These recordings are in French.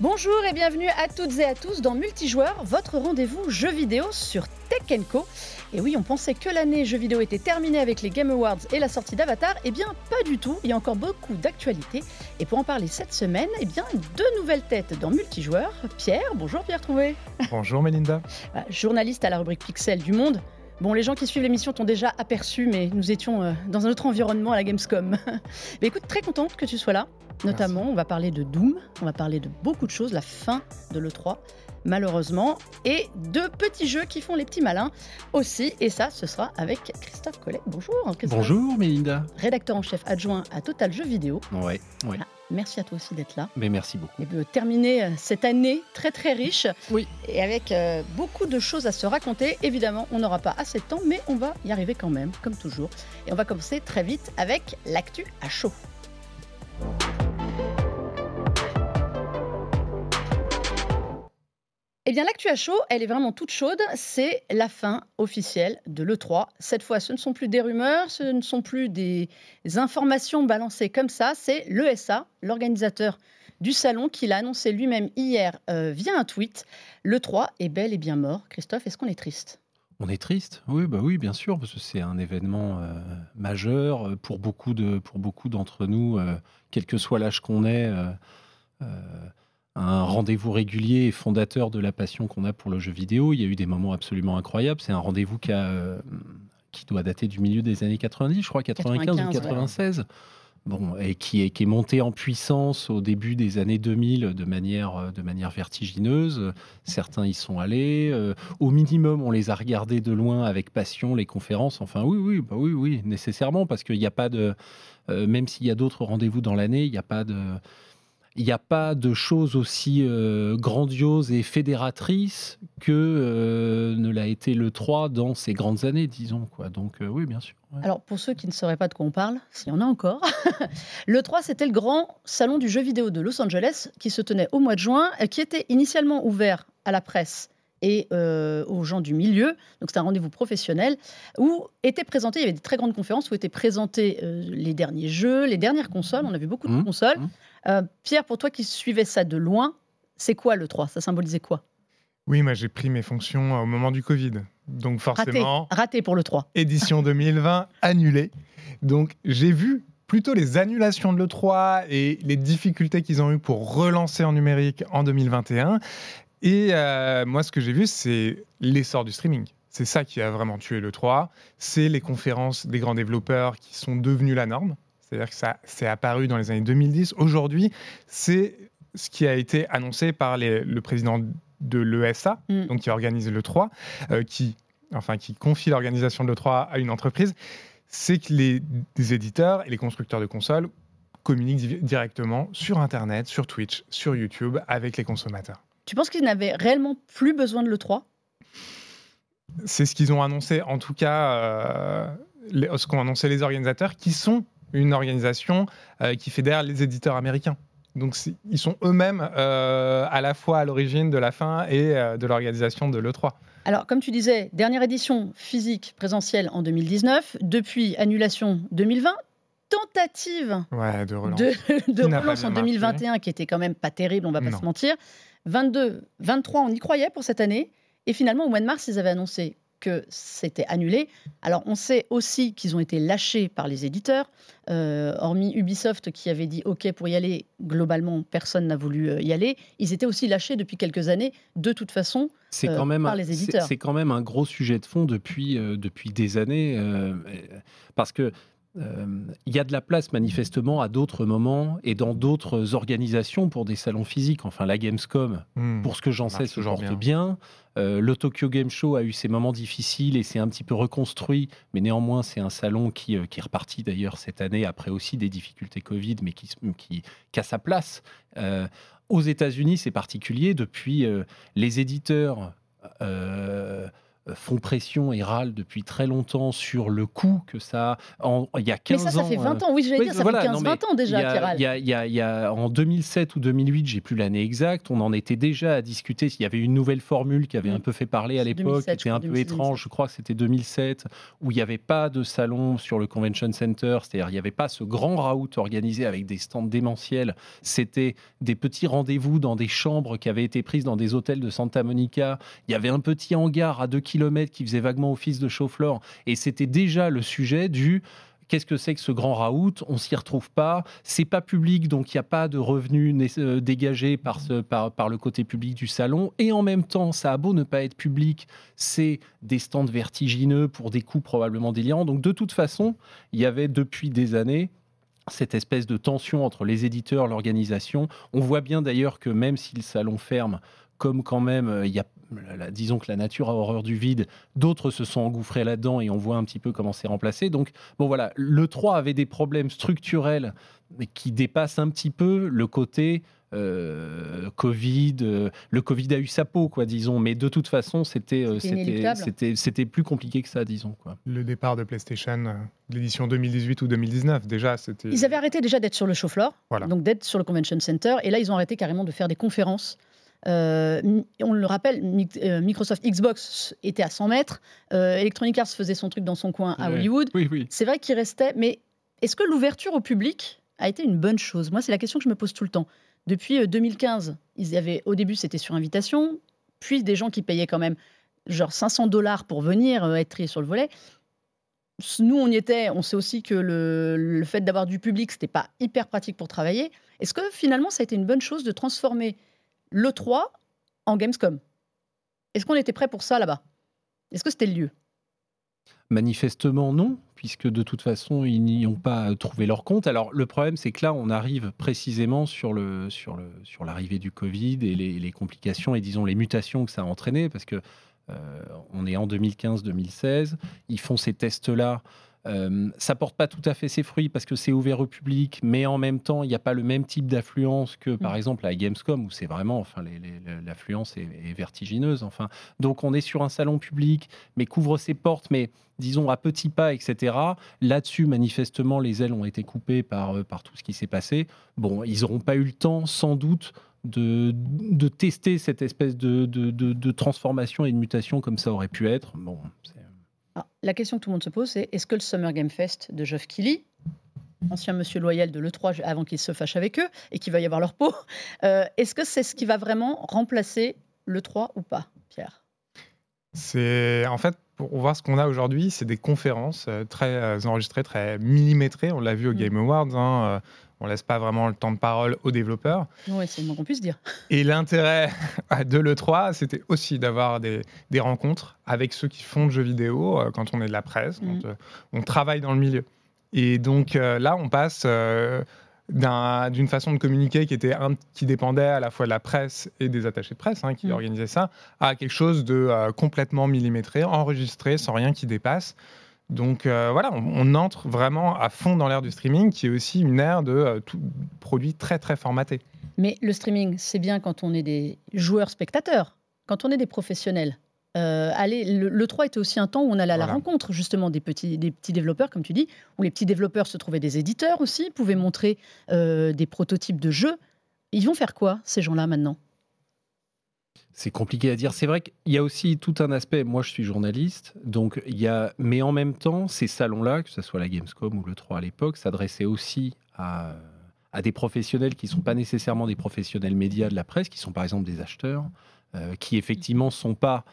Bonjour et bienvenue à toutes et à tous dans Multijoueur, votre rendez-vous jeux vidéo sur Tech Co. Et oui, on pensait que l'année jeux vidéo était terminée avec les Game Awards et la sortie d'Avatar. Eh bien, pas du tout. Il y a encore beaucoup d'actualités. Et pour en parler cette semaine, eh bien, deux nouvelles têtes dans Multijoueur. Pierre, bonjour Pierre Trouvé. Bonjour Melinda. Ah, journaliste à la rubrique Pixel du Monde. Bon, les gens qui suivent l'émission t'ont déjà aperçu, mais nous étions euh, dans un autre environnement à la Gamescom. mais écoute, très contente que tu sois là. Notamment, on va parler de Doom, on va parler de beaucoup de choses, la fin de l'E3, malheureusement, et de petits jeux qui font les petits malins aussi. Et ça, ce sera avec Christophe Collet. Bonjour. Christophe. Bonjour Melinda. Rédacteur en chef adjoint à Total Jeux Vidéo. Ouais, ouais. Ah, merci à toi aussi d'être là. Mais merci beaucoup. Et de terminer euh, cette année très très riche. Oui. Et avec euh, beaucoup de choses à se raconter. Évidemment, on n'aura pas assez de temps, mais on va y arriver quand même, comme toujours. Et on va commencer très vite avec l'actu à chaud. Eh bien, l'actu à chaud, elle est vraiment toute chaude. C'est la fin officielle de l'E3. Cette fois, ce ne sont plus des rumeurs, ce ne sont plus des informations balancées comme ça. C'est l'ESA, l'organisateur du salon, qui l'a annoncé lui-même hier euh, via un tweet. L'E3 est bel et bien mort. Christophe, est-ce qu'on est triste? On est triste, oui, bah oui, bien sûr, parce que c'est un événement euh, majeur euh, pour beaucoup de, pour beaucoup d'entre nous, quel que soit l'âge qu'on est. euh, un rendez-vous régulier et fondateur de la passion qu'on a pour le jeu vidéo. Il y a eu des moments absolument incroyables. C'est un rendez-vous qui, a, euh, qui doit dater du milieu des années 90, je crois, 95, 95, ou 96. Bon, et qui est, qui est monté en puissance au début des années 2000 de manière, euh, de manière vertigineuse. Certains y sont allés. Euh, au minimum, on les a regardés de loin avec passion, les conférences. Enfin, oui, oui, bah oui, oui, nécessairement, parce qu'il n'y a pas de. euh, même s'il y a d'autres rendez-vous dans l'année, il n'y a pas de. Il n'y a pas de choses aussi euh, grandioses et fédératrices que euh, ne l'a été le 3 dans ces grandes années, disons. Quoi. Donc euh, oui, bien sûr. ouais. Alors, pour ceux qui ne sauraient pas de quoi on parle, s'il y en a encore, le 3, c'était le grand salon du jeu vidéo de Los Angeles qui se tenait au mois de juin, euh, qui était initialement ouvert à la presse et euh, aux gens du milieu. Donc, c'était un rendez-vous professionnel où étaient présentés, il y avait des très grandes conférences où étaient présentés euh, les derniers jeux, les dernières consoles. On a vu beaucoup de Mmh, consoles. mmh. Euh, Pierre, pour toi qui suivais ça de loin, c'est quoi le 3 Ça symbolisait quoi? Oui, moi j'ai pris mes fonctions euh, au moment du Covid. Donc Raté. forcément, Raté pour le 3. édition 2020 annulée. Donc j'ai vu plutôt les annulations de l'E3 et les difficultés qu'ils ont eues pour relancer en numérique en 2021. Et euh, moi, ce que j'ai vu, c'est l'essor du streaming. C'est ça qui a vraiment tué l'E3. C'est les conférences des grands développeurs qui sont devenues la norme. C'est-à-dire que ça c'est apparu dans les années 2010. Aujourd'hui, c'est ce qui a été annoncé par les- le président de l'ESA, Mm. donc qui organise l'E3, euh, qui, enfin, qui confie l'organisation de l'E3 à une entreprise, c'est que les, les éditeurs et les constructeurs de consoles communiquent di- directement sur Internet, sur Twitch, sur YouTube avec les consommateurs. Tu penses qu'ils n'avaient réellement plus besoin de l'E3 C'est ce qu'ils ont annoncé, en tout cas, euh, les- ce qu'ont annoncé les organisateurs, qui sont une organisation euh, qui fédère les éditeurs américains. Donc ils sont eux-mêmes euh, à la fois à l'origine de la fin et euh, de l'organisation de l'E3. Alors, comme tu disais, dernière édition physique présentielle en 2019, depuis annulation 2020, tentative Ouais, de relance. de, de en marché. 2021 qui était quand même pas terrible, on va pas Non. se mentir. 22, 23, on y croyait pour cette année. Et finalement, au mois de mars, ils avaient annoncé que c'était annulé. Alors, on sait aussi qu'ils ont été lâchés par les éditeurs. Euh, hormis Ubisoft qui avait dit OK pour y aller, globalement, personne n'a voulu euh, y aller. Ils étaient aussi lâchés depuis quelques années, de toute façon. C'est euh, quand même par les éditeurs. C'est quand même un gros sujet de fond depuis euh, depuis des années parce que euh, il y a de la place manifestement à d'autres moments et dans d'autres organisations pour des salons physiques. Enfin, la Gamescom, Hmm. pour ce que j'en sais, se porte bien. bien. Euh, le Tokyo Game Show a eu ses moments difficiles et s'est un petit peu reconstruit, mais néanmoins, c'est un salon qui, euh, qui est reparti d'ailleurs cette année après aussi des difficultés Covid, mais qui, qui, qui a sa place. Euh, aux États-Unis, c'est particulier. Depuis, les éditeurs font pression et râlent depuis très longtemps sur le coût que ça a. il y a 15 ans. Mais ça, ça fait 20 ans. Oui, j'allais dire, ça fait 15-20 ans déjà. Il y, a, en 2007 ou 2008, j'ai plus l'année exacte, on en était déjà à discuter. Il y avait une nouvelle formule qui avait un peu fait parler à l'époque, qui était un peu étrange. Je crois que c'était 2007, où il n'y avait pas de salon sur le Convention Center, c'est-à-dire il n'y avait pas ce grand raout organisé avec des stands démentiels. C'était des petits rendez-vous dans des chambres qui avaient été prises dans des hôtels de Santa Monica. Il y avait un petit hangar à 2 km qui faisait vaguement office de chauffe-flore. Et c'était déjà le sujet du Qu'est-ce que c'est que ce grand raout? On s'y retrouve pas. C'est pas public, donc il n'y a pas de revenus euh, dégagés par, ce, par, par, le côté public du salon. Et en même temps, ça a beau ne pas être public, c'est des stands vertigineux pour des coûts probablement délirants. Donc de toute façon, il y avait depuis des années cette espèce de tension entre les éditeurs, l'organisation. On voit bien d'ailleurs que même si le salon ferme, comme quand même euh, il y a disons que la nature a horreur du vide, d'autres se sont engouffrés là-dedans et on voit un petit peu comment c'est remplacé. Donc, bon voilà, le 3 avait des problèmes structurels qui dépassent un petit peu le côté euh, Covid. Euh, le Covid a eu sa peau, quoi, disons, mais de toute façon, c'était euh, c'était plus compliqué que ça, disons. Quoi. Le départ de PlayStation, l'édition 2018 ou 2019, déjà, c'était. Ils avaient arrêté déjà d'être sur le show floor, donc d'être sur le Convention Center, et là, ils ont arrêté carrément de faire des conférences euh, on le rappelle, euh, Microsoft Xbox était à 100 mètres, euh, Electronic Arts faisait son truc dans son coin à Hollywood. C'est vrai qu'il restait, mais est-ce que l'ouverture au public a été une bonne chose? Moi, c'est la question que je me pose tout le temps. Depuis 2015, ils avaient, au début, c'était sur invitation, puis des gens qui payaient quand même genre 500 dollars pour venir être triés sur le volet. Nous, on y était. On sait aussi que le, le fait d'avoir du public, c'était pas hyper pratique pour travailler. Est-ce que finalement, ça a été une bonne chose de transformer le 3 en Gamescom. Est-ce qu'on était prêt pour ça là-bas? Est-ce que c'était le lieu? Manifestement non, puisque de toute façon, ils n'y ont pas trouvé leur compte. Alors le problème, c'est que là, on arrive précisément sur, le, sur, le, sur l'arrivée du Covid et les, complications et disons les mutations que ça a entraîné, parce que euh, on est en 2015-2016, ils font ces tests-là euh, ça porte pas tout à fait ses fruits parce que c'est ouvert au public, mais en même temps, il n'y a pas le même type d'affluence que, par mm. exemple, à Gamescom, où c'est vraiment, enfin, l'affluence est, vertigineuse. Enfin, donc, on est sur un salon public, mais couvre ses portes, mais disons à petits pas, etc. Là-dessus, manifestement, les ailes ont été coupées par, euh, par tout ce qui s'est passé. Bon, ils n'auront pas eu le temps, sans doute, de, de tester cette espèce de, de, de, transformation et de mutation comme ça aurait pu être. Bon, la question que tout le monde se pose, c'est est-ce que le Summer Game Fest de Geoff Keighley, ancien monsieur loyal de l'E3 avant qu'il se fâche avec eux et qu'il va y avoir leur peau, euh, est-ce que c'est ce qui va vraiment remplacer l'E3 ou pas, Pierre? C'est en fait pour voir ce qu'on a aujourd'hui, c'est des conférences euh, très euh, enregistrées, très millimétrées. On l'a vu au mm. Game Awards. Hein, on laisse pas vraiment le temps de parole aux développeurs. Oui, c'est le moins qu'on puisse dire. Et l'intérêt de l'E3, c'était aussi d'avoir des, rencontres avec ceux qui font de jeux vidéo euh, quand on est de la presse, quand mm. euh, on travaille dans le milieu. Et donc euh, là, on passe d'une façon de communiquer qui, était qui dépendait à la fois de la presse et des attachés de presse hein, qui mm. organisaient ça, à quelque chose de complètement millimétré, enregistré, sans rien qui dépasse. Donc euh, voilà, on, entre vraiment à fond dans l'ère du streaming, qui est aussi une ère de euh, produits très très formatés. Mais le streaming, c'est bien quand on est des joueurs spectateurs, quand on est des professionnels. Euh, allez, le, 3 était aussi un temps où on allait à la rencontre justement des petits, des petits développeurs, comme tu dis, où les petits développeurs se trouvaient des éditeurs aussi, pouvaient montrer des prototypes de jeux. Ils vont faire quoi, ces gens-là, maintenant? C'est compliqué à dire. C'est vrai qu'il y a aussi tout un aspect. Moi, je suis journaliste, donc il y a. Mais en même temps, ces salons-là, que ce soit la Gamescom ou le 3 à l'époque, s'adressaient aussi à, des professionnels qui ne sont pas nécessairement des professionnels médias de la presse, qui sont par exemple des acheteurs, euh, qui effectivement sont pas.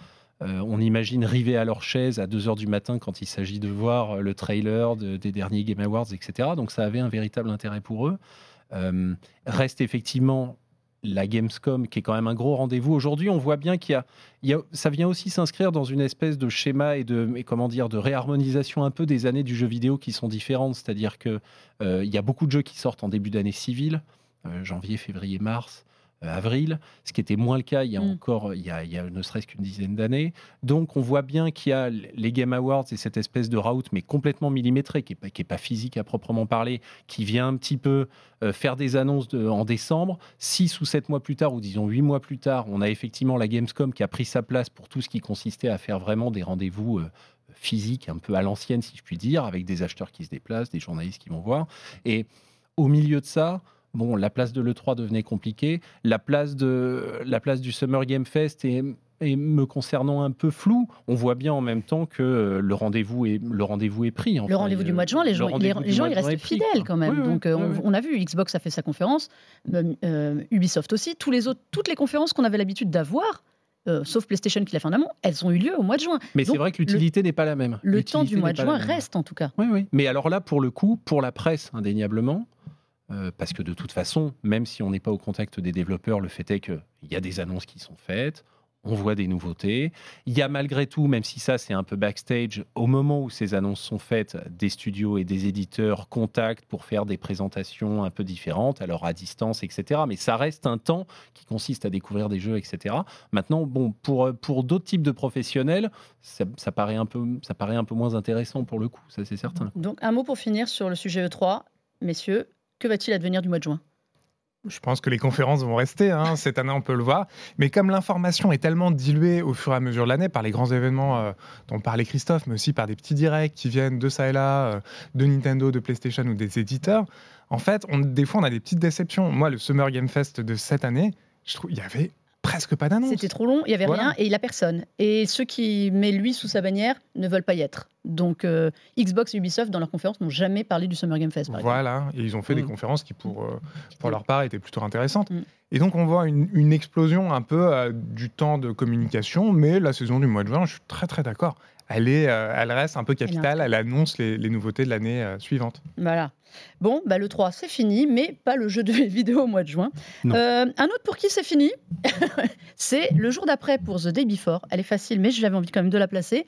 Euh, on imagine rivés à leur chaise à 2 heures du matin quand il s'agit de voir le trailer des derniers Game Awards, etc. Donc ça avait un véritable intérêt pour eux. Euh, reste effectivement la Gamescom, qui est quand même un gros rendez-vous. Aujourd'hui, on voit bien qu'il y, a, ça vient aussi s'inscrire dans une espèce de schéma et de, comment dire, de réharmonisation un peu des années du jeu vidéo qui sont différentes. C'est-à-dire que euh, il y a beaucoup de jeux qui sortent en début d'année civile, euh, janvier, février, mars. Avril, ce qui était moins le cas il y a Mm. encore, il y a, il y a ne serait-ce qu'une dizaine d'années. Donc on voit bien qu'il y a les Game Awards et cette espèce de route, mais complètement millimétrée, qui n'est pas, qui est pas physique à proprement parler, qui vient un petit peu euh, faire des annonces de- en décembre. Six ou sept mois plus tard, ou disons huit mois plus tard, on a effectivement la Gamescom qui a pris sa place pour tout ce qui consistait à faire vraiment des rendez-vous euh, physiques, un peu à l'ancienne, si je puis dire, avec des acheteurs qui se déplacent, des journalistes qui vont voir. Et au milieu de ça, bon, la place de l'E3 devenait compliquée. La place, de, la place du Summer Game Fest est, est me concernant un peu floue. On voit bien en même temps que euh, le rendez-vous est, le rendez-vous est pris. Le rendez-vous du mois de juin, les le gens, les, gens ils restent pris, fidèles quand même. Oui, oui, Donc euh, oui, on, a vu, Xbox a fait sa conférence, euh, euh, Ubisoft aussi, tous les autres, toutes les conférences qu'on avait l'habitude d'avoir, euh, sauf PlayStation qui l'a fait en amont, elles ont eu lieu au mois de juin. Mais c'est vrai que l'utilité n'est pas la même. Le temps du mois de juin reste en tout cas. Oui, oui. Mais alors là, pour le coup, pour la presse, indéniablement, euh, parce que de toute façon, même si on n'est pas au contact des développeurs, le fait est qu'il y a des annonces qui sont faites, on voit des nouveautés. Il y a malgré tout, même si ça c'est un peu backstage, au moment où ces annonces sont faites, des studios et des éditeurs contactent pour faire des présentations un peu différentes, alors à distance, etc. Mais ça reste un temps qui consiste à découvrir des jeux, etc. Maintenant, bon, pour, pour d'autres types de professionnels, ça paraît un peu, ça paraît un peu moins intéressant pour le coup, ça c'est certain. Donc un mot pour finir sur le sujet E3, messieurs, que va-t-il advenir du mois de juin? Je pense que les conférences vont rester, hein, cette année on peut le voir. Mais comme l'information est tellement diluée au fur et à mesure de l'année par les grands événements euh, dont parlait Christophe, mais aussi par des petits directs qui viennent de ça et là, euh, de Nintendo, de PlayStation ou des éditeurs, en fait, on, des fois on a des petites déceptions. Moi, le Summer Game Fest de cette année, je trouve il y avait presque pas d'annonce. C'était trop long, il y avait Voilà. rien et il a personne. Et ceux qui mettent lui sous sa bannière ne veulent pas y être. Donc euh, Xbox et Ubisoft dans leur conférence n'ont jamais parlé du Summer Game Fest. Par. Voilà, et ils ont fait des Mm. conférences qui, pour, euh, pour leur part, étaient plutôt intéressantes. Mm. Et donc, on voit une, une explosion un peu euh, du temps de communication, mais la saison du mois de juin, je suis très très d'accord. Elle, est, euh, elle reste un peu capitale, elle annonce les, les nouveautés de l'année euh, suivante. Voilà. Bon, bah, le 3, c'est fini, mais pas le jeu de vidéo au mois de juin. Euh, un autre pour qui c'est fini, c'est le jour d'après pour The Day Before. Elle est facile, mais j'avais envie quand même de la placer.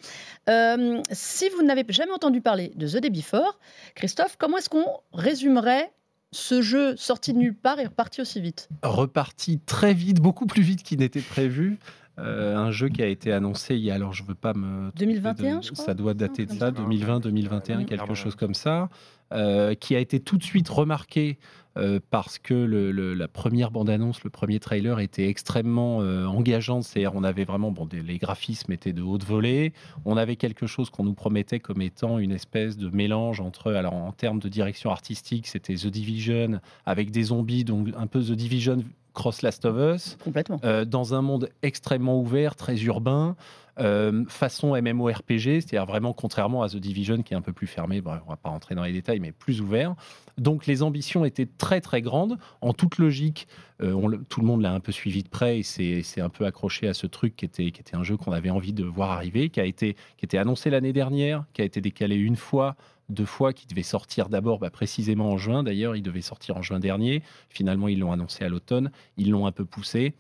Euh, si vous n'avez jamais entendu parler de The Day Before, Christophe, comment est-ce qu'on résumerait ce jeu sorti de nulle part et reparti aussi vite? Reparti très vite, beaucoup plus vite qu'il n'était prévu. Euh, un jeu qui a été annoncé il y a, alors je veux pas me. tromper 2021, de- je crois Ça doit dater de ça, ça. 2020, 2021, Oui. quelque Pardon. chose comme ça, euh, qui a été tout de suite remarqué euh, parce que le- le- la première bande-annonce, le premier trailer était extrêmement euh, engageant. C'est-à-dire, on avait vraiment, bon, des- les graphismes étaient de haute volée. On avait quelque chose qu'on nous promettait comme étant une espèce de mélange entre, alors en termes de direction artistique, c'était The Division avec des zombies, donc un peu The Division cross Last of Us. Complètement. Euh, dans un monde extrêmement ouvert, très urbain, euh, façon MMORPG, c'est-à-dire vraiment contrairement à The Division qui est un peu plus fermé, bref, on va pas rentrer dans les détails, mais plus ouvert. Donc les ambitions étaient très très grandes. En toute logique, euh, on tout le monde l'a un peu suivi de près et s'est s'est un peu accroché à ce truc qui était, qui était un jeu qu'on avait envie de voir arriver, qui a été, qui était annoncé l'année dernière, qui a été décalé une fois, deux fois, qui devait sortir d'abord bah, précisément en juin. D'ailleurs, il devait sortir en juin dernier. Finalement, ils l'ont annoncé à l'automne. Ils l'ont un peu poussé.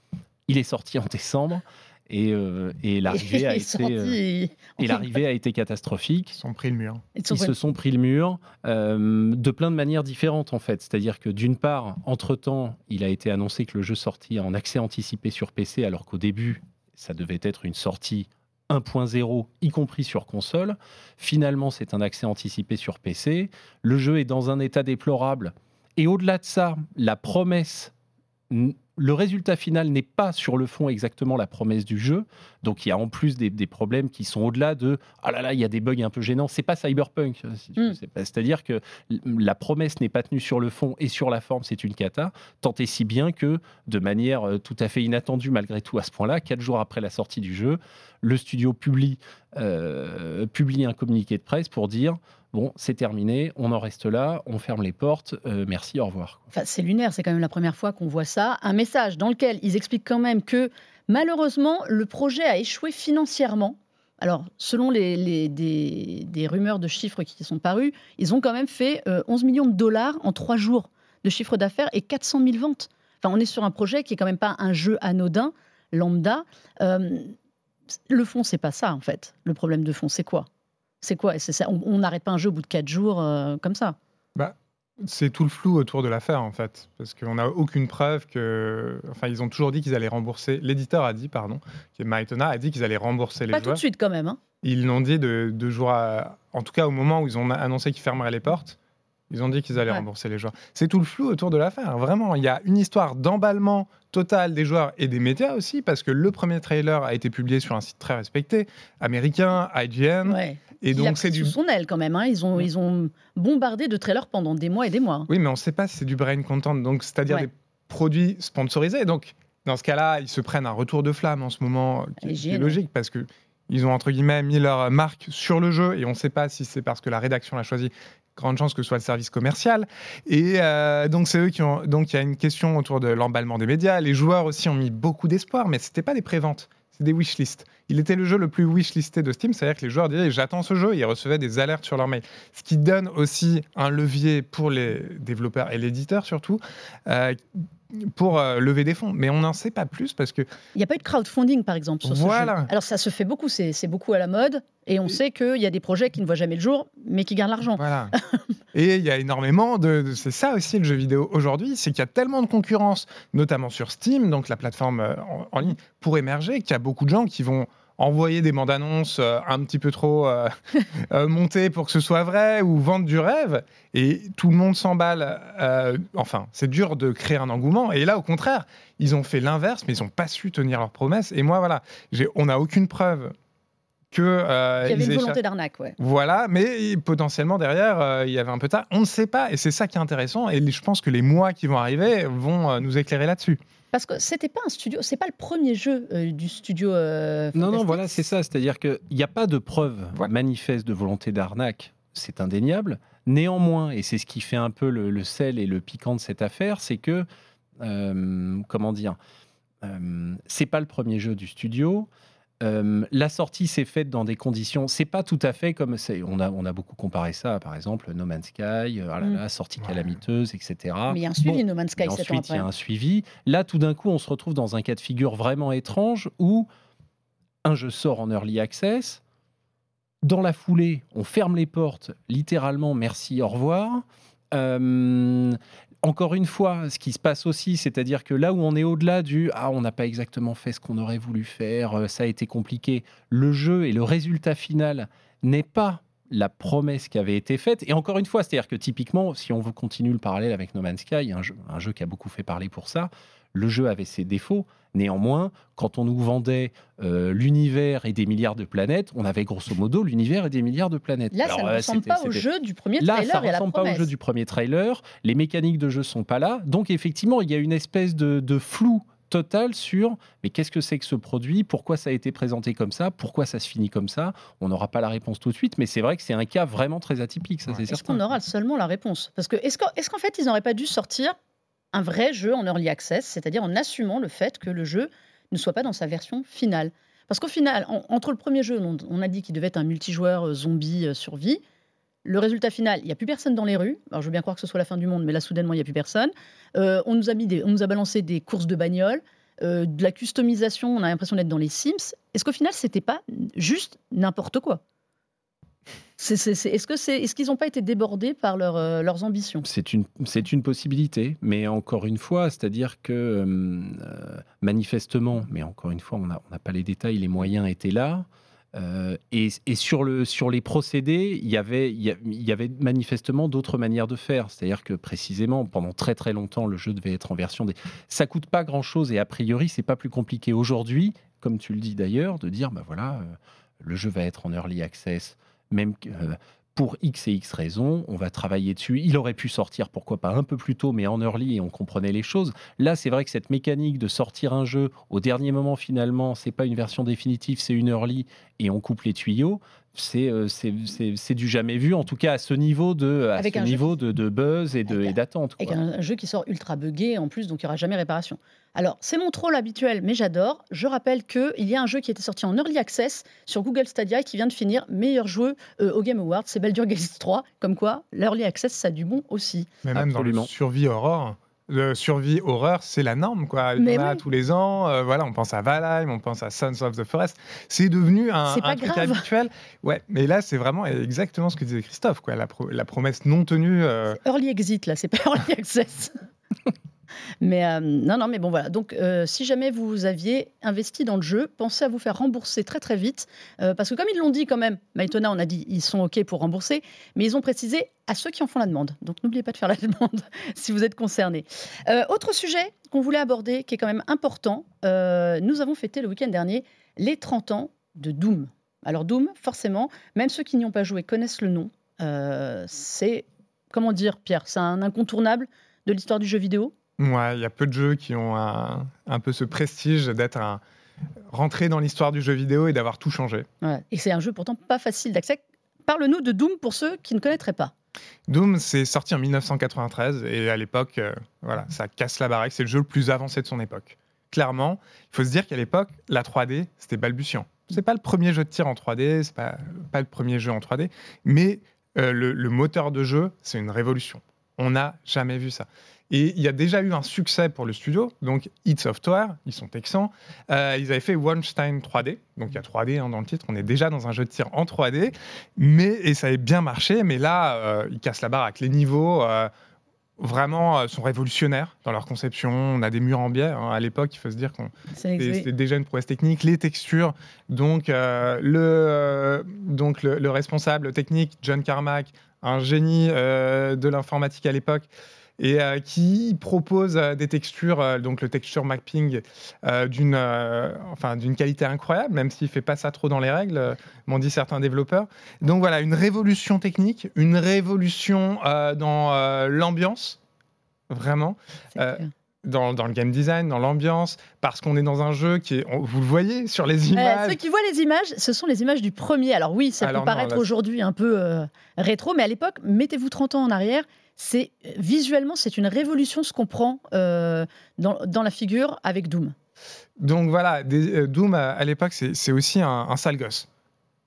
Il est sorti en décembre. Et, euh, et l'arrivée a, Ils été, sont euh, et l'arrivée a été catastrophique. Ils sont pris le mur. ils se sont pris le mur euh, de plein de manières différentes en fait. C'est-à-dire que d'une part, entre-temps, il a été annoncé que le jeu sortit en accès anticipé sur PC alors qu'au début, ça devait être une sortie 1.0, y compris sur console. Finalement, c'est un accès anticipé sur PC. Le jeu est dans un état déplorable. Et au-delà de ça, la promesse, le résultat final n'est pas sur le fond exactement la promesse du jeu. Donc il y a en plus des, des problèmes qui sont au-delà de ah là là, il y a des bugs un peu gênants. C'est pas cyberpunk. si. Mm. C'est pas- C'est-à-dire que la promesse n'est pas tenue sur le fond et sur la forme, c'est une cata. Tant et si bien que, de manière euh, tout à fait inattendue malgré tout à ce point-là, quatre jours après la sortie du jeu, le studio publie, euh, publie un communiqué de presse pour dire bon, c'est terminé, on en reste là, on ferme les portes, euh, merci, au revoir. Enfin, c'est lunaire, c'est quand même la première fois qu'on voit ça. Un message dans lequel ils expliquent quand même que malheureusement, le projet a échoué financièrement. Alors, selon les, des, des rumeurs de chiffres qui sont parus, ils ont quand même fait euh, 11 millions de dollars en trois jours de chiffre d'affaires et 400 000 ventes. Enfin, on est sur un projet qui est quand même pas un jeu anodin, lambda. Euh, le fond, c'est pas ça en fait. Le problème de fond, c'est quoi? C'est quoi? C'est ça On n'arrête pas un jeu au bout de quatre jours euh, comme ça. c'est tout le flou autour de l'affaire en fait, parce qu'on n'a aucune preuve que. Enfin, ils ont toujours dit qu'ils allaient rembourser. L'éditeur a dit, pardon, qui est Maitona, a dit qu'ils allaient rembourser les Pas joueurs. tout de suite quand même. Hein. Ils l'ont dit de, deux jours, à- en tout cas au moment où ils ont annoncé qu'ils fermeraient les portes. Ils ont dit qu'ils allaient Ouais. rembourser les joueurs. C'est tout le flou autour de l'affaire. Vraiment, il y a une histoire d'emballement total des joueurs et des médias aussi, parce que le premier trailer a été publié sur un site très respecté, américain, IGN. Ouais. Et Il donc c'est du son aile quand même. hein. Ils, ont, Ouais. ils ont bombardé de trailers pendant des mois et des mois. Oui, mais on ne sait pas si c'est du brain content, donc c'est-à-dire des produits sponsorisés. Donc, dans ce cas-là, ils se prennent un retour de flamme en ce moment, qui, qui est logique parce que ils ont entre guillemets mis leur marque sur le jeu et on ne sait pas si c'est parce que la rédaction l'a choisi. Grande chance que ce soit le service commercial. Et euh, donc, c'est eux qui ont. Donc, il y a une question autour de l'emballement des médias. Les joueurs aussi ont mis beaucoup d'espoir, mais c'était pas des préventes, c'est des wishlists. Il était le jeu le plus wishlisté de Steam, c'est-à-dire que les joueurs disaient j'attends ce jeu, et ils recevaient des alertes sur leur mail. Ce qui donne aussi un levier pour les développeurs et l'éditeur surtout euh, pour euh, lever des fonds. Mais on n'en sait pas plus parce que Il n'y a pas eu de crowdfunding, par exemple, sur ce Voilà. jeu. Alors, ça se fait beaucoup, c'est c'est beaucoup à la mode. Et on sait qu'il y a des projets qui ne voient jamais le jour, mais qui gagnent l'argent. Voilà. Et il y a énormément de. de- c'est ça aussi le jeu vidéo aujourd'hui, c'est qu'il y a tellement de concurrence, notamment sur Steam, donc la plateforme euh, en, en ligne, pour émerger, qu'il y a beaucoup de gens qui vont envoyer des bandes annonces euh, un petit peu trop euh, euh, montées pour que ce soit vrai ou vendre du rêve. Et tout le monde s'emballe. enfin, c'est dur de créer un engouement. Et là, au contraire, ils ont fait l'inverse, mais ils n'ont pas su tenir leurs promesses. Et moi, voilà, on n'a aucune preuve que. euh, Il y avait une volonté d'arnaque, ouais. voilà, mais potentiellement derrière, euh, il y avait un peu tard. On ne sait pas, et c'est ça qui est intéressant. Et je pense que les mois qui vont arriver vont euh, nous éclairer là-dessus. Parce que c'était pas un studio, c'est pas le premier jeu euh, du studio. euh, Non, non, voilà, c'est ça. C'est-à-dire qu'il n'y a pas de preuve Voilà. manifeste de volonté d'arnaque. C'est indéniable. Néanmoins, et c'est ce qui fait un peu le, le sel et le piquant de cette affaire, c'est que, euh, comment dire, euh, c'est pas le premier jeu du studio. Euh, la sortie s'est faite dans des conditions. C'est pas tout à fait comme c'est. On a, on a beaucoup comparé ça, par exemple, No Man's Sky, euh, ah là Mm. là, sortie Ouais. calamiteuse, etc. Mais il y a un suivi Bon, No Man's Sky et 7 ans ensuite, il y a un suivi. Là, tout d'un coup, on se retrouve dans un cas de figure vraiment étrange où un jeu sort en early access. Dans la foulée, on ferme les portes, littéralement, merci, au revoir. Euh, encore une fois, ce qui se passe aussi, c'est-à-dire que là où on est au-delà du ah, on n'a pas exactement fait ce qu'on aurait voulu faire, euh, ça a été compliqué, le jeu et le résultat final n'est pas la promesse qui avait été faite. Et encore une fois, c'est-à-dire que typiquement, si on veut continuer le parallèle avec No Man's Sky, un jeu, un jeu qui a beaucoup fait parler pour ça, le jeu avait ses défauts. Néanmoins, quand on nous vendait euh, l'univers et des milliards de planètes, on avait grosso modo l'univers et des milliards de planètes. Là, ça ne ressemble pas au jeu du premier Là, trailer ça et à la ressemble pas au jeu du premier trailer. Les mécaniques de jeu sont pas là. Donc, effectivement, il y a une espèce de, de flou total sur mais qu'est-ce que c'est que ce produit? Pourquoi ça a été présenté comme ça? Pourquoi ça se finit comme ça? On n'aura pas la réponse tout de suite, mais c'est vrai que c'est un cas vraiment très atypique, ça Ouais. c'est Est-ce certain. qu'on aura seulement la réponse? Parce que est-ce qu'en est-ce qu'en fait, ils n'auraient pas dû sortir un vrai jeu en early access, c'est-à-dire en assumant le fait que le jeu ne soit pas dans sa version finale? Parce qu'au final, en- entre le premier jeu, on, on a dit qu'il devait être un multijoueur euh, zombie euh, survie. Le résultat final, il n'y a plus personne dans les rues. Alors, je veux bien croire que ce soit la fin du monde, mais là, soudainement, il n'y a plus personne. Euh, on, nous a mis on nous a balancé des courses de bagnole, euh, de la customisation, on a l'impression d'être dans les Sims. Est-ce qu'au final, c'était pas juste n'importe quoi? Est-ce que c'est- qu'ils n'ont pas été débordés par euh, leurs ambitions? C'est une, possibilité, mais encore une fois, c'est-à-dire que manifestement, mais encore une fois, on n'a pas les détails, les moyens étaient là. Euh, et sur, le, sur les procédés, il y avait, manifestement d'autres manières de faire. C'est-à-dire que précisément, pendant très très longtemps, le jeu devait être en version des. Ça coûte pas grand-chose et a priori, c'est pas plus compliqué aujourd'hui, comme tu le dis d'ailleurs, de dire, bah voilà, euh, le jeu va être en early access, même euh, pour X et X raisons, on va travailler dessus. Il aurait pu sortir, pourquoi pas un peu plus tôt, mais en early et on comprenait les choses. Là, c'est vrai que cette mécanique de sortir un jeu au dernier moment, finalement, c'est pas une version définitive, c'est une early et on coupe les tuyaux. C'est euh, c'est- c'est- c'est du jamais vu, en tout cas à ce niveau de, à Avec ce niveau de, de buzz et d'attente. Avec un, un jeu qui sort ultra buggé en plus, donc il n'y aura jamais réparation. Alors, c'est mon troll habituel, mais j'adore. Je rappelle qu'il y a un jeu qui était sorti en early access sur Google Stadia et qui vient de finir meilleur jeu euh, au Game Awards. C'est Baldur's Gate 3. Comme quoi, l'early access, ça a du bon aussi. Mais même Absolument. dans le survie horror, survie horreur, c'est la norme, quoi. Mais y en a oui. tous les ans. euh, voilà, on pense à Valheim, on pense à Sons of the Forest. C'est devenu un, un truc grave. habituel. Ouais, mais là, c'est vraiment exactement ce que disait Christophe, quoi. La, pro- la promesse non tenue. euh, Early exit, là, c'est pas early access. Mais euh, non, non, mais bon, voilà. Donc, euh, si jamais vous aviez investi dans le jeu, pensez à vous faire rembourser très, très vite. euh, parce que, comme ils l'ont dit quand même, Maïtona, on a dit ils sont OK pour rembourser, mais ils ont précisé à ceux qui en font la demande. Donc, n'oubliez pas de faire la demande si vous êtes concerné. Autre sujet qu'on voulait aborder, qui est quand même important, nous avons fêté le week-end dernier les 30 ans de Doom. Alors, Doom, forcément, même ceux qui n'y ont pas joué connaissent le nom. C'est, comment dire, Pierre, c'est un incontournable de l'histoire du jeu vidéo. Ouais, il y a peu de jeux qui ont un, un peu ce prestige d'être un rentré dans l'histoire du jeu vidéo et d'avoir tout changé. Ouais. Et c'est un jeu pourtant pas facile d'accès. Parle-nous de Doom pour ceux qui ne connaîtraient pas. Doom, c'est sorti en 1993 et à l'époque, euh, voilà, ça casse la baraque. C'est le jeu le plus avancé de son époque. Clairement, il faut se dire qu'à l'époque, la 3D, c'était balbutiant. C'est pas le premier jeu de tir en 3D, c'est pas, pas le premier jeu en 3D, mais euh, le, le moteur de jeu, c'est une révolution. On n'a jamais vu ça. Et il y a déjà eu un succès pour le studio, donc It Software, ils sont texans. Euh, ils avaient fait Wolfenstein 3D, donc il y a 3D hein, dans le titre. On est déjà dans un jeu de tir en 3D, mais et ça avait bien marché. Mais là, euh, ils cassent la baraque. Les niveaux euh, vraiment sont révolutionnaires dans leur conception. On a des murs en biais. hein. À l'époque, il faut se dire qu'on C'était déjà une prouesse technique. Les textures, donc, le, donc le, le responsable technique, John Carmack, un génie euh, de l'informatique à l'époque, et euh, qui propose euh, des textures, euh, donc le texture mapping, d'une enfin, d'une qualité incroyable, même s'il ne fait pas ça trop dans les règles, m'ont dit certains développeurs. Donc voilà, une révolution technique, une révolution dans l'ambiance, vraiment. Dans, dans le game design, dans l'ambiance, parce qu'on est dans un jeu qui est, on- vous le voyez sur les Euh, images. ceux qui voient les images, ce sont les images du premier. Alors oui, ça Alors peut non, paraître là, aujourd'hui un peu euh, rétro, mais à l'époque, mettez-vous 30 ans en arrière. C'est visuellement, c'est une révolution ce qu'on prend euh, dans, dans la figure avec Doom. Donc voilà, des- euh, Doom à, à l'époque, c'est c'est aussi un, un sale gosse.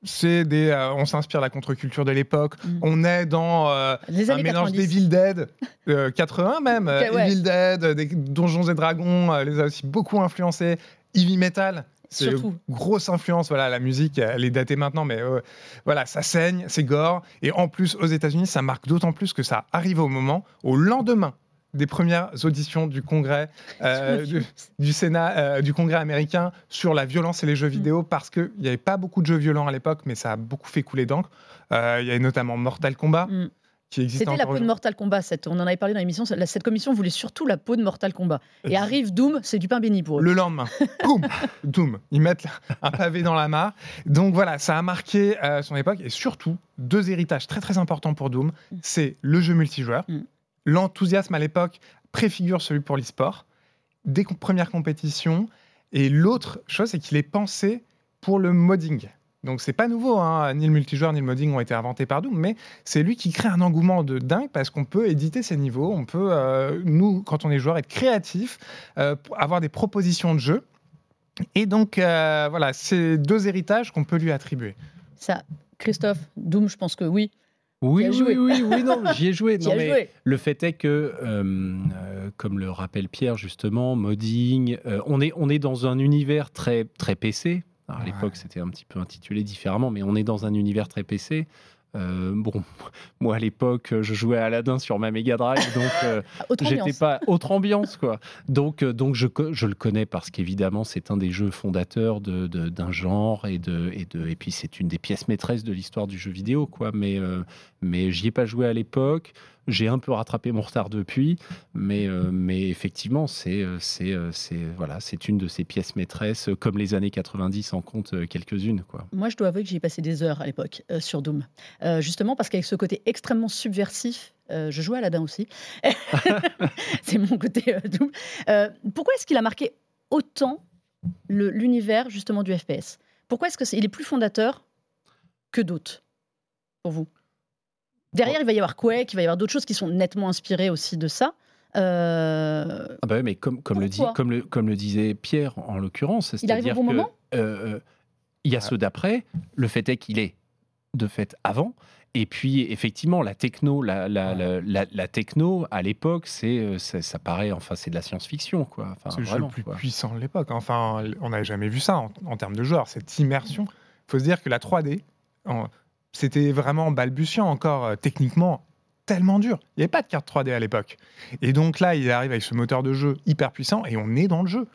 C'est des, euh, on s'inspire de la contre-culture de l'époque. Mm. On est dans euh, Les un mélange 90. d'Evil Dead, euh, 80 même, euh, Ok, ouais. Evil Dead, euh, des Donjons et Dragons, euh, les a aussi beaucoup influencés. Heavy Metal, c'est grosse influence. Voilà, la musique, elle est datée maintenant, mais euh, voilà, ça saigne, c'est gore. Et en plus, aux États-Unis, ça marque d'autant plus que ça arrive au moment, au lendemain des premières auditions du Congrès euh, du, du Sénat, euh, du Congrès américain sur la violence et les jeux Mm. vidéo, parce qu'il n'y avait pas beaucoup de jeux violents à l'époque, mais ça a beaucoup fait couler d'encre. Euh, Il y avait notamment Mortal Kombat, Mm. qui existe C'était la peau de Mortal Kombat. Cette, on en avait parlé dans l'émission. Cette commission voulait surtout la peau de Mortal Kombat. Et arrive Doom, c'est du pain béni pour eux. Le lendemain, boum, Doom. Ils mettent un pavé dans la mare. Donc voilà, ça a marqué son époque. Et surtout, deux héritages très très importants pour Doom. Mm. C'est le jeu multijoueur. Mm. L'enthousiasme à l'époque préfigure celui pour l'e-sport. Com- premières compétitions. Et l'autre chose, c'est qu'il est pensé pour le modding. Donc c'est pas nouveau, hein. ni le multijoueur ni le modding ont été inventés par Doom, mais c'est lui qui crée un engouement de dingue parce qu'on peut éditer ses niveaux, on peut, euh, nous, quand on est joueur, être créatif, euh, avoir des propositions de jeu. Et donc euh, voilà, c'est deux héritages qu'on peut lui attribuer. Ça, Christophe, Doom, je pense que oui. Oui, oui, oui, oui, non, j'y ai joué. Non, mais joué. Le fait est que, euh, euh, comme le rappelle Pierre justement, modding, euh, on, est, on est dans un univers très, très PC. Alors, à Ouais. l'époque, c'était un petit peu intitulé différemment, mais on est dans un univers très PC. Euh, bon, moi à l'époque, je jouais à Aladdin sur ma Mega Drive, donc euh, Autre j'étais pas autre ambiance quoi. Donc euh, donc je, je le connais parce qu'évidemment c'est un des jeux fondateurs de- de- d'un genre et de et de et puis c'est une des pièces maîtresses de l'histoire du jeu vidéo quoi. Mais mais j'y ai pas joué à l'époque. J'ai un peu rattrapé mon retard depuis, mais euh, mais effectivement c'est euh, euh, c'est voilà c'est une de ces pièces maîtresses comme les années 90 en compte quelques-unes quoi. Moi, je dois avouer que j'y ai passé des heures à l'époque sur Doom. Justement parce qu'avec ce côté extrêmement subversif, je jouais à Aladdin aussi. c'est mon côté Doom. Pourquoi est-ce qu'il a marqué autant l'univers justement du FPS Pourquoi est-ce qu'il est plus fondateur que d'autres pour vous? Derrière, il va y avoir Quake, il va y avoir d'autres choses qui sont nettement inspirées aussi de ça. Euh, Ah bah ouais, mais comme, comme, le dit, Pourquoi comme, le, comme le disait Pierre en l'occurrence, c'est-à-dire bon que euh, euh, il y a ceux d'après. Le fait est qu'il est de fait avant. Et puis, effectivement, la techno, la, la, la, la- la techno à l'époque, c'est, euh, ça, ça paraît, enfin, c'est de la science-fiction, quoi. Enfin, C'est le jeu le plus quoi. puissant de l'époque. Enfin, on n'avait jamais vu ça en, en termes de joueurs, cette immersion. Il faut se dire que la 3D, en- c'était vraiment balbutiant encore euh, techniquement tellement dur. Il n'y avait pas de carte 3D à l'époque. Et donc là, il arrive avec ce moteur de jeu hyper puissant et on est dans le jeu.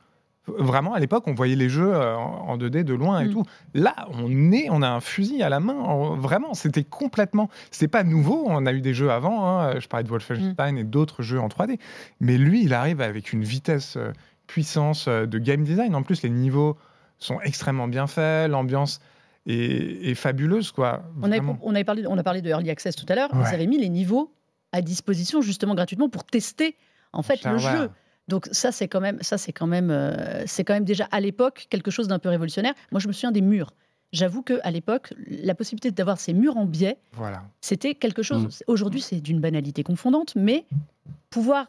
Vraiment, à l'époque, on voyait les jeux euh, en en 2D de loin et Mm. tout. Là, on est, on a un fusil à la main. En- Vraiment, c'était complètement. C'était pas nouveau. On a eu des jeux avant. hein. Je parlais de Wolfenstein et d'autres jeux en 3D. Mais lui, il arrive avec une vitesse, euh, puissance euh, de game design. En plus, les niveaux sont extrêmement bien faits. L'ambiance est fabuleuse, quoi. On, avait, Vraiment. on, avait parlé, on a parlé de Early Access tout à l'heure. Ouais. Ils avaient mis les niveaux à disposition justement gratuitement pour tester en fait Ça, le ouais. jeu. Donc ça c'est quand même ça c'est quand même euh, c'est quand même déjà à l'époque quelque chose d'un peu révolutionnaire. Moi je me souviens des murs. J'avoue que à l'époque la possibilité d'avoir ces murs en biais Voilà. c'était quelque chose. Mm. Aujourd'hui c'est d'une banalité confondante, mais pouvoir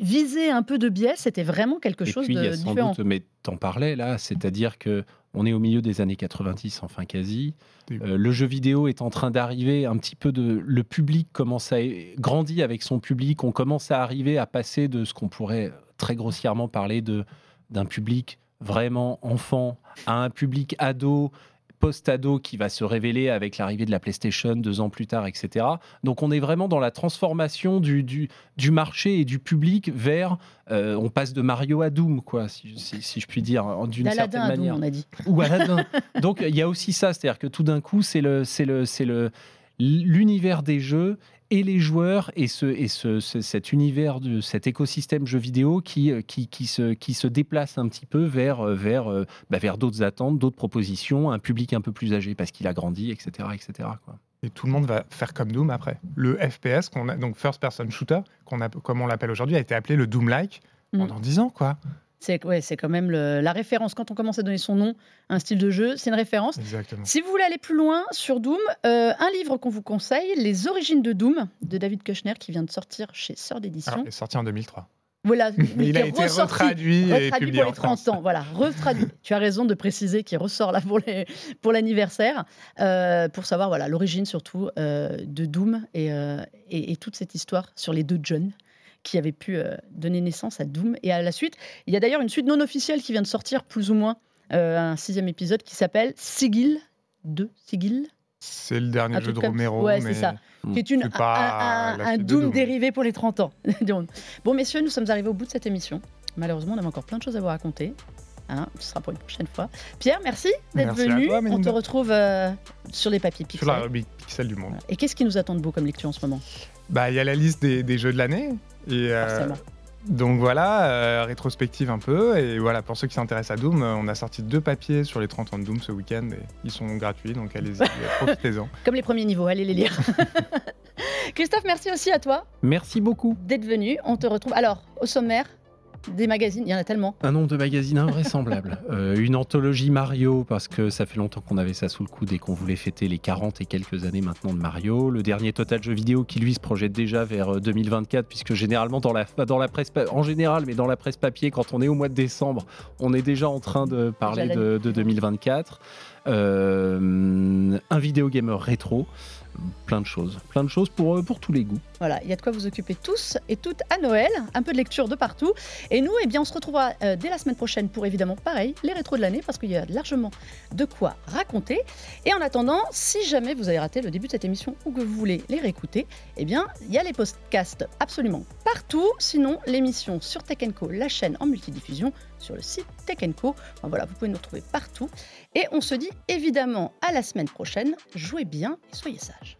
viser un peu de biais c'était vraiment quelque Et chose puis, il y de a sans différent. doute, mais t'en parlais là, c'est-à-dire que on est au milieu des années 90, enfin quasi. Euh, le jeu vidéo est en train d'arriver un petit peu de. Le public commence à grandir avec son public. On commence à arriver à passer de ce qu'on pourrait très grossièrement parler de d'un public vraiment enfant à un public ado post-ado qui va se révéler avec l'arrivée de la PlayStation deux ans plus tard, etc. Donc on est vraiment dans la transformation du, du, du marché et du public vers... euh, on passe de Mario à Doom, quoi, si, si- si je puis dire, d'une certaine à Doom, manière on a dit. ou Aladdin. Donc il y a aussi ça, c'est-à-dire que tout d'un coup, c'est le, c'est le, c'est le, l'univers des jeux et les joueurs et, ce, et ce, ce- cet univers de cet écosystème jeux vidéo qui, euh, qui, qui, se, qui se déplace un petit peu vers, euh, vers, euh, bah, vers d'autres attentes, d'autres propositions, un public un peu plus âgé parce qu'il a grandi, etc. etc. quoi. Et tout le monde va faire comme Doom après. Le FPS, qu'on a, donc First Person Shooter, qu'on a, comme on l'appelle aujourd'hui, a été appelé le Doom-like Mm. pendant 10 ans, quoi. C'est ouais, c'est quand même le- la référence. Quand on commence à donner son nom à un style de jeu, c'est une référence. Exactement. Si vous voulez aller plus loin sur Doom, euh, un livre qu'on vous conseille, Les origines de Doom, de David Kushner, qui vient de sortir chez Sœur d'édition. Alors, il est sorti en 2003. Voilà, Mais il a été retraduit et retraduit pour les 30 France. ans. Voilà, retraduit. tu as raison de préciser qu'il ressort là pour les- pour l'anniversaire, euh, pour savoir voilà l'origine surtout euh, de Doom et, euh, et, et toute cette histoire sur les deux John qui avaient pu euh, donner naissance à Doom et à la suite. Il y a d'ailleurs une suite non officielle qui vient de sortir, plus ou moins, euh, un sixième épisode qui s'appelle Sigil 2. Sigil C'est le dernier Un jeu de Romero. ouais, c'est ça. qui est une, un, Doom, Doom. dérivé pour les 30 ans. bon, messieurs, nous sommes arrivés au bout de cette émission. Malheureusement, on avait encore plein de choses à vous raconter. Hein, ce sera pour une prochaine fois. Pierre, merci d'être Merci à venu. toi, on te retrouve euh, sur les papiers Sur la pixels. rubrique Pixel du monde. Et qu'est-ce qui nous attend de beau comme lecture en ce moment? Bah, il y a la liste des, des jeux de l'année. Et euh, donc voilà, euh, rétrospective un peu. Et voilà, pour ceux qui s'intéressent à Doom, euh, on a sorti deux papiers sur les 30 ans de Doom ce week-end. Et ils sont gratuits, donc allez-y, profitez-en. Comme les premiers niveaux, allez les lire. Christophe, merci aussi à toi Merci beaucoup. d'être venu. On te retrouve. Alors, au sommaire des magazines, il y en a tellement. Un nombre de magazines invraisemblable. Euh, une anthologie Mario, parce que ça fait longtemps qu'on avait ça sous le coude et qu'on voulait fêter les 40 et quelques années maintenant de Mario. Le dernier Total Jeux vidéo qui, lui, se projette déjà vers euh, 2024, puisque généralement, dans la, dans la presse, pa- en général, mais dans la presse papier, quand on est au mois de décembre, on est déjà en train de parler de 2024. Euh, un vidéo gamer rétro. Plein de choses. Plein de choses pour, euh, pour tous les goûts. Voilà, il y a de quoi vous occuper tous et toutes à Noël, un peu de lecture de partout. Et nous, eh bien, on se retrouvera euh, dès la semaine prochaine pour évidemment, pareil, les rétros de l'année, parce qu'il y a largement de quoi raconter. Et en attendant, si jamais vous avez raté le début de cette émission ou que vous voulez les réécouter, eh bien, il y a les podcasts absolument partout. Sinon, l'émission sur Tech Co, la chaîne en multidiffusion, sur le site Tech Co. Voilà, vous pouvez nous retrouver partout. Et on se dit évidemment à la semaine prochaine. Jouez bien et soyez sages.